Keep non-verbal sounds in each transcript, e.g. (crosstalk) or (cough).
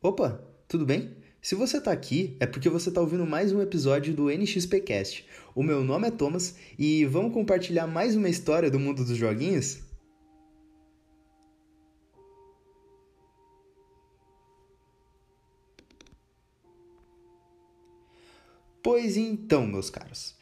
Opa, tudo bem? Se você tá aqui, é porque você tá ouvindo mais um episódio do NXPcast. O meu nome é Thomas e vamos compartilhar mais uma história do mundo dos joguinhos? Pois então, meus caros,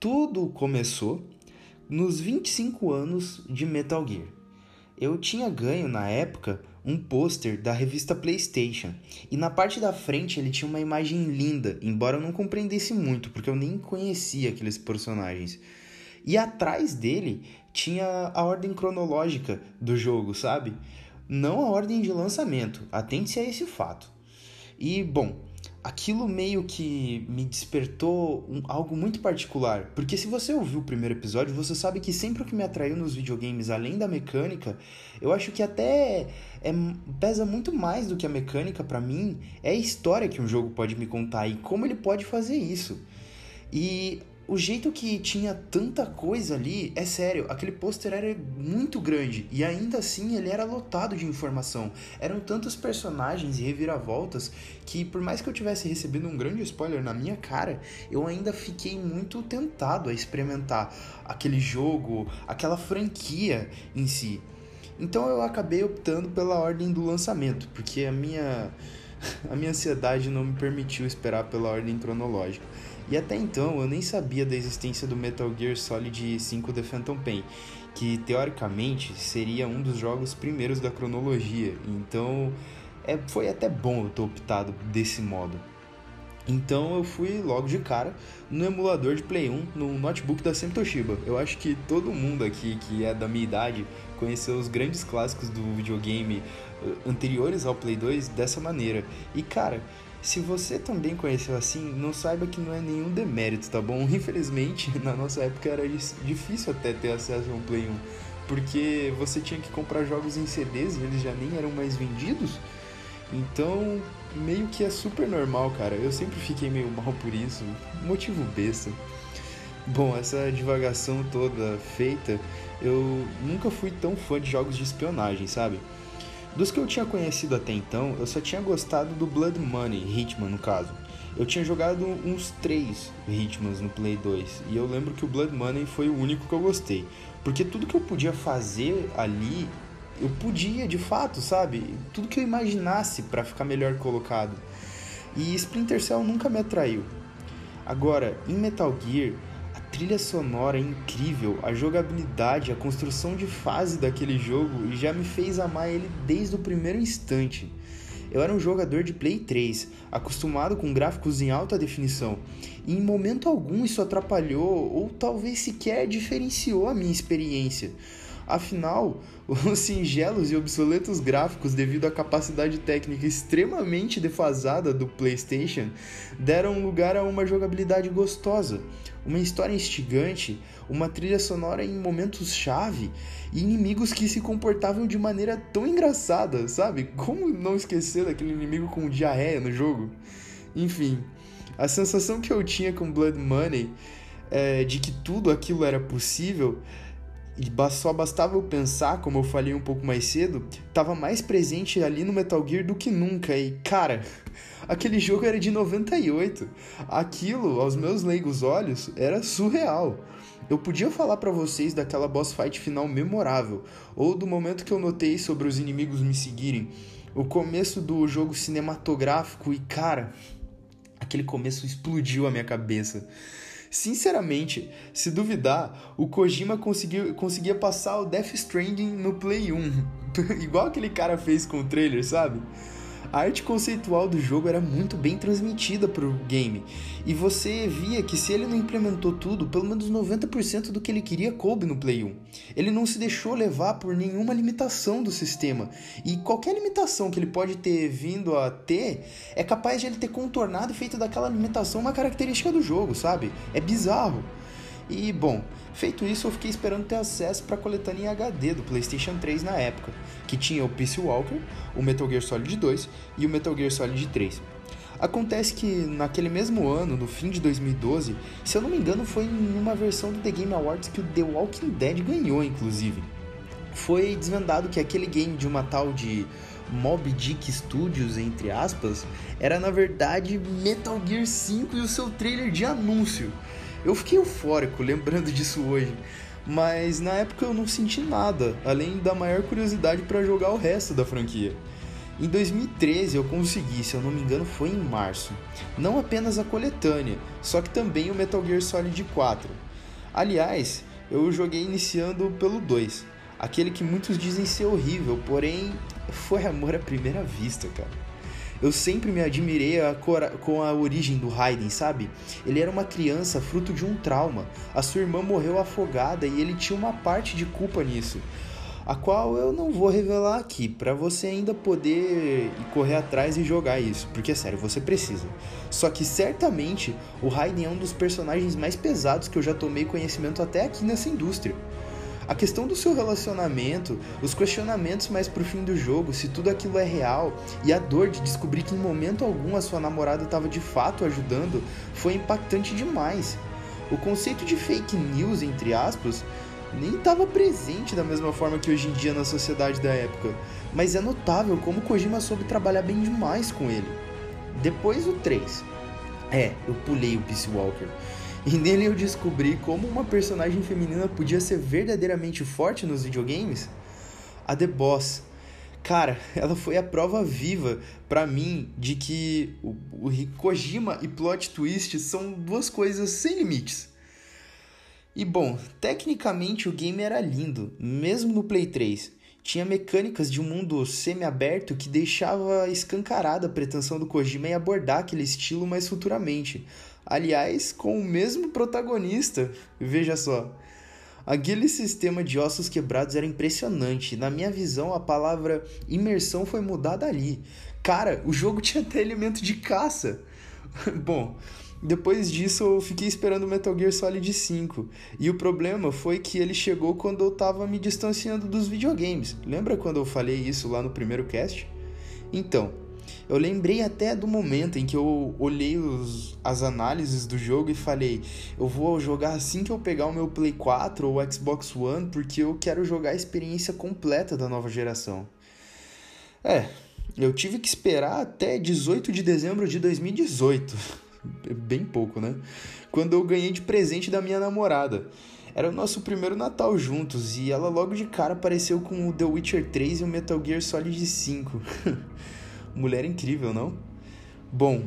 tudo começou nos 25 anos de Metal Gear. Eu tinha ganho na época um pôster da revista PlayStation e na parte da frente ele tinha uma imagem linda, embora eu não compreendesse muito porque eu nem conhecia aqueles personagens. E atrás dele tinha a ordem cronológica do jogo, sabe? Não a ordem de lançamento, atente-se a esse fato. E bom, aquilo meio que me despertou um, algo muito particular. Porque se você ouviu o primeiro episódio, você sabe que sempre o que me atraiu nos videogames, além da mecânica, eu acho que até é, pesa muito mais do que a mecânica para mim, é a história que um jogo pode me contar e como ele pode fazer isso. E o jeito que tinha tanta coisa ali, é sério, aquele pôster era muito grande e ainda assim ele era lotado de informação. Eram tantos personagens e reviravoltas que, por mais que eu tivesse recebido um grande spoiler na minha cara, eu ainda fiquei muito tentado a experimentar aquele jogo, aquela franquia em si. Então eu acabei optando pela ordem do lançamento, porque a minha, (laughs) a minha ansiedade não me permitiu esperar pela ordem cronológica. E até então eu nem sabia da existência do Metal Gear Solid 5 The Phantom Pain, que teoricamente seria um dos jogos primeiros da cronologia. Então é, foi até bom eu ter optado desse modo. Então eu fui logo de cara no emulador de Play 1 no notebook da Toshiba. Eu acho que todo mundo aqui que é da minha idade conheceu os grandes clássicos do videogame eh, anteriores ao Play 2 dessa maneira. E cara, se você também conheceu assim, não saiba que não é nenhum demérito, tá bom? (laughs) Infelizmente, na nossa época era difícil até ter acesso a um Play 1, porque você tinha que comprar jogos em CDs e eles já nem eram mais vendidos. Então, meio que é super normal, cara. Eu sempre fiquei meio mal por isso, motivo besta. Bom, essa divagação toda feita, eu nunca fui tão fã de jogos de espionagem, sabe? Dos que eu tinha conhecido até então, eu só tinha gostado do Blood Money, Hitman no caso. Eu tinha jogado uns 3 Hitmans no Play 2 e eu lembro que o Blood Money foi o único que eu gostei. Porque tudo que eu podia fazer ali, eu podia de fato, sabe? Tudo que eu imaginasse para ficar melhor colocado. E Splinter Cell nunca me atraiu. Agora, em Metal Gear, trilha sonora é incrível, a jogabilidade, a construção de fase daquele jogo já me fez amar ele desde o primeiro instante. Eu era um jogador de Play 3, acostumado com gráficos em alta definição, e em momento algum isso atrapalhou ou talvez sequer diferenciou a minha experiência. Afinal, (laughs) os singelos e obsoletos gráficos, devido à capacidade técnica extremamente defasada do PlayStation, deram lugar a uma jogabilidade gostosa, uma história instigante, uma trilha sonora em momentos-chave e inimigos que se comportavam de maneira tão engraçada, sabe? Como não esquecer daquele inimigo com diarreia no jogo? Enfim, a sensação que eu tinha com Blood Money é, de que tudo aquilo era possível e só bastava eu pensar, como eu falei um pouco mais cedo, estava mais presente ali no Metal Gear do que nunca. E cara, (laughs) aquele jogo era de 98. Aquilo, aos meus leigos olhos, era surreal. Eu podia falar para vocês daquela boss fight final memorável, ou do momento que eu notei sobre os inimigos me seguirem, o começo do jogo cinematográfico e cara, aquele começo explodiu a minha cabeça. Sinceramente, se duvidar, o Kojima conseguiu, conseguia passar o Death Stranding no Play 1, (laughs) igual aquele cara fez com o trailer, sabe? A arte conceitual do jogo era muito bem transmitida para o game, e você via que se ele não implementou tudo, pelo menos 90% do que ele queria coube no Play 1. Ele não se deixou levar por nenhuma limitação do sistema, e qualquer limitação que ele pode ter vindo a ter é capaz de ele ter contornado e feito daquela limitação uma característica do jogo, sabe? É bizarro. E bom, feito isso, eu fiquei esperando ter acesso para a coletânea em HD do PlayStation 3 na época, que tinha o Peace Walker, o Metal Gear Solid 2 e o Metal Gear Solid 3. Acontece que naquele mesmo ano, no fim de 2012, se eu não me engano, foi em uma versão do The Game Awards que o The Walking Dead ganhou, inclusive. Foi desvendado que aquele game de uma tal de Mob Dick Studios, entre aspas, era na verdade Metal Gear 5 e o seu trailer de anúncio. Eu fiquei eufórico lembrando (laughs) disso hoje, mas na época eu não senti nada, além da maior curiosidade para jogar o resto da franquia. Em 2013 eu consegui, se eu não me engano, foi em março. Não apenas a coletânea, só que também o Metal Gear Solid 4. Aliás, eu joguei iniciando pelo 2, aquele que muitos dizem ser horrível, porém (laughs) foi amor à primeira vista, cara. Eu sempre me admirei a com a origem do Raiden, sabe? Ele era uma criança fruto de um trauma. A sua irmã morreu afogada e ele tinha uma parte de culpa nisso a qual eu não vou revelar aqui, para você ainda poder correr atrás e jogar isso, porque é sério, você precisa. Só que certamente o Raiden é um dos personagens mais pesados que eu já tomei conhecimento até aqui nessa indústria. A questão do seu relacionamento, os questionamentos mais pro fim do jogo, se tudo aquilo é real, e a dor de descobrir que em momento algum a sua namorada estava de fato ajudando, foi impactante demais. O conceito de fake news, entre aspas, nem estava presente da mesma forma que hoje em dia na sociedade da época, mas é notável como Kojima soube trabalhar bem demais com ele. Depois o 3. É, eu pulei o Peace Walker. E nele eu descobri como uma personagem feminina podia ser verdadeiramente forte nos videogames. A The Boss. Cara, (laughs) ela foi a prova viva para mim de que o, o Kojima e plot twist são duas coisas sem limites. E bom, tecnicamente o game era lindo, mesmo no Play 3. Tinha mecânicas de um mundo semi-aberto que deixava escancarada a pretensão do Kojima em abordar aquele estilo mais futuramente. Aliás, com o mesmo protagonista, veja só. Aquele sistema de ossos quebrados era impressionante. Na minha visão, a palavra imersão foi mudada ali. Cara, o jogo (laughs) tinha até elemento de caça. (laughs) Bom, depois disso, eu fiquei esperando o Metal Gear Solid 5. E o problema foi que ele chegou quando eu tava me distanciando dos videogames. Lembra quando eu falei isso lá no primeiro cast? Então, eu lembrei até do momento em que eu olhei os, as análises do jogo e falei: eu vou jogar assim que eu pegar o meu Play 4 ou Xbox One, porque eu quero jogar a experiência completa da nova geração. É, eu tive que esperar até 18 de dezembro de 2018 (laughs) bem pouco, né? Quando eu ganhei de presente da minha namorada. Era o nosso primeiro Natal juntos e ela logo de cara apareceu com o The Witcher 3 e o Metal Gear Solid 5. (laughs) Mulher incrível, não? Bom,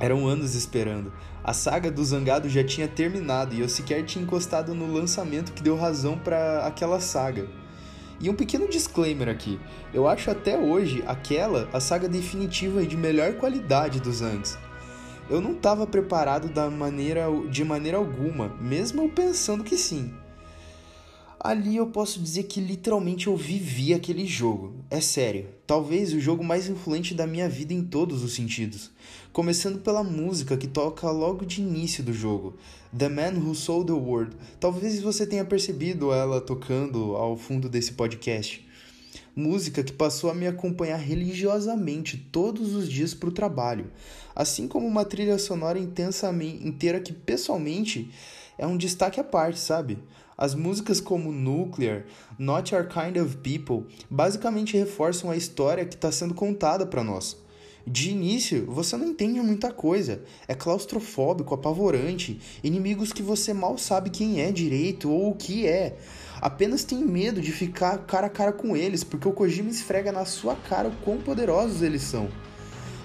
eram anos esperando. A saga do Zangado já tinha terminado e eu sequer tinha encostado no lançamento que deu razão para aquela saga. E um pequeno disclaimer aqui: eu acho até hoje aquela a saga definitiva e de melhor qualidade dos Zangs eu não estava preparado da maneira, de maneira alguma, mesmo pensando que sim. Ali eu posso dizer que literalmente eu vivi aquele jogo. É sério, talvez o jogo mais influente da minha vida em todos os sentidos. Começando pela música que toca logo de início do jogo, The Man Who Sold the World. Talvez você tenha percebido ela tocando ao fundo desse podcast música que passou a me acompanhar religiosamente todos os dias para o trabalho, assim como uma trilha sonora intensamente inteira que pessoalmente é um destaque à parte, sabe? As músicas como Nuclear, Not Your Kind of People basicamente reforçam a história que está sendo contada para nós. De início, você não entende muita coisa. É claustrofóbico, apavorante, inimigos que você mal sabe quem é direito ou o que é. Apenas tem medo de ficar cara a cara com eles, porque o Kojima esfrega na sua cara o quão poderosos eles são.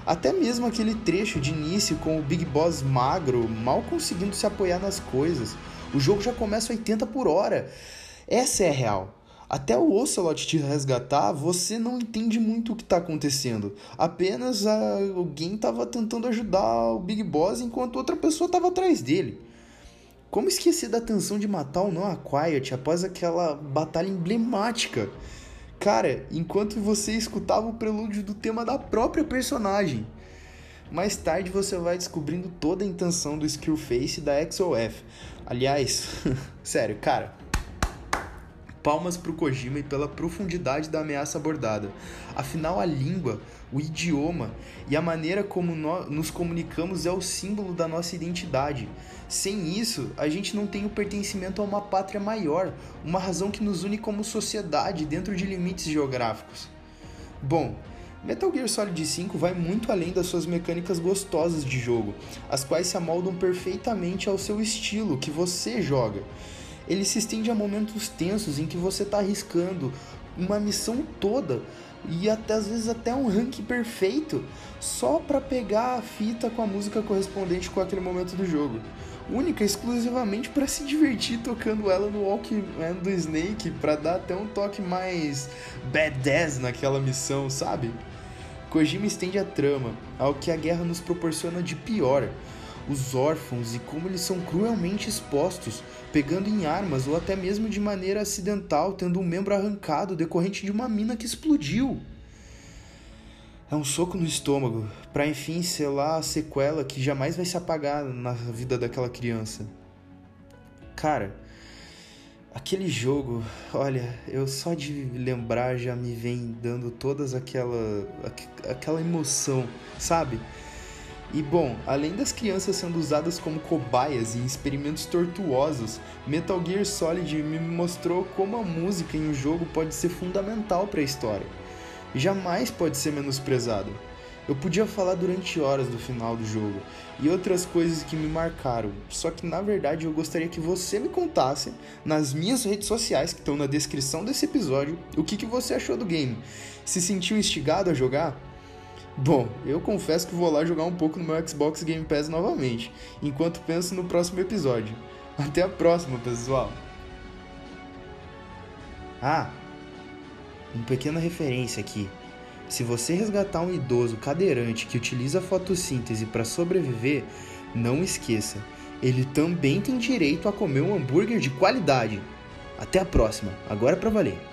Até mesmo aquele trecho de início com o Big Boss magro, mal conseguindo se apoiar nas coisas. O jogo já começa 80 por hora. Essa é a real. Até o Ocelot te resgatar, você não entende muito o que está acontecendo. Apenas alguém estava tentando ajudar o Big Boss enquanto outra pessoa estava atrás dele. Como esquecer da tensão de matar o Noah Quiet após aquela batalha emblemática? Cara, enquanto você escutava o prelúdio do tema da própria personagem. Mais tarde você vai descobrindo toda a intenção do Skillface da XOF. Aliás, (laughs) sério, cara, Palmas para o Kojima e pela profundidade da ameaça abordada. Afinal, a língua, o idioma e a maneira como nos comunicamos é o símbolo da nossa identidade. Sem isso, a gente não tem o pertencimento a uma pátria maior, uma razão que nos une como sociedade dentro de limites geográficos. Bom, Metal Gear Solid 5 vai muito além das suas mecânicas gostosas de jogo, as quais se amoldam perfeitamente ao seu estilo que você joga. Ele se estende a momentos tensos em que você está arriscando uma missão toda e até às vezes até um rank perfeito só para pegar a fita com a música correspondente com aquele momento do jogo. Única exclusivamente para se divertir tocando ela no Walkman do Snake, para dar até um toque mais badass naquela missão, sabe? Kojima estende a trama ao que a guerra nos proporciona de pior, os órfãos e como eles são cruelmente expostos, pegando em armas ou até mesmo de maneira acidental, tendo um membro arrancado decorrente de uma mina que explodiu. É um soco no estômago, para enfim selar a sequela que jamais vai se apagar na vida daquela criança. Cara, Aquele jogo, olha, eu só de lembrar já me vem dando todas aquela aquela emoção, sabe? E bom, além das crianças sendo usadas como cobaias em experimentos tortuosos, Metal Gear Solid me mostrou como a música em um jogo pode ser fundamental para a história. Jamais pode ser menosprezada. Eu podia falar durante horas do final do jogo e outras coisas que me marcaram, só que na verdade eu gostaria que você me contasse nas minhas redes sociais que estão na descrição desse episódio o que, que você achou do game. Se sentiu instigado a jogar? Bom, eu confesso que vou lá jogar um pouco no meu Xbox Game Pass novamente, enquanto penso no próximo episódio. Até a próxima, pessoal! Ah, uma pequena referência aqui. Se você resgatar um idoso cadeirante que utiliza fotossíntese para sobreviver, não esqueça, ele também tem direito a comer um hambúrguer de qualidade. Até a próxima, agora é para valer.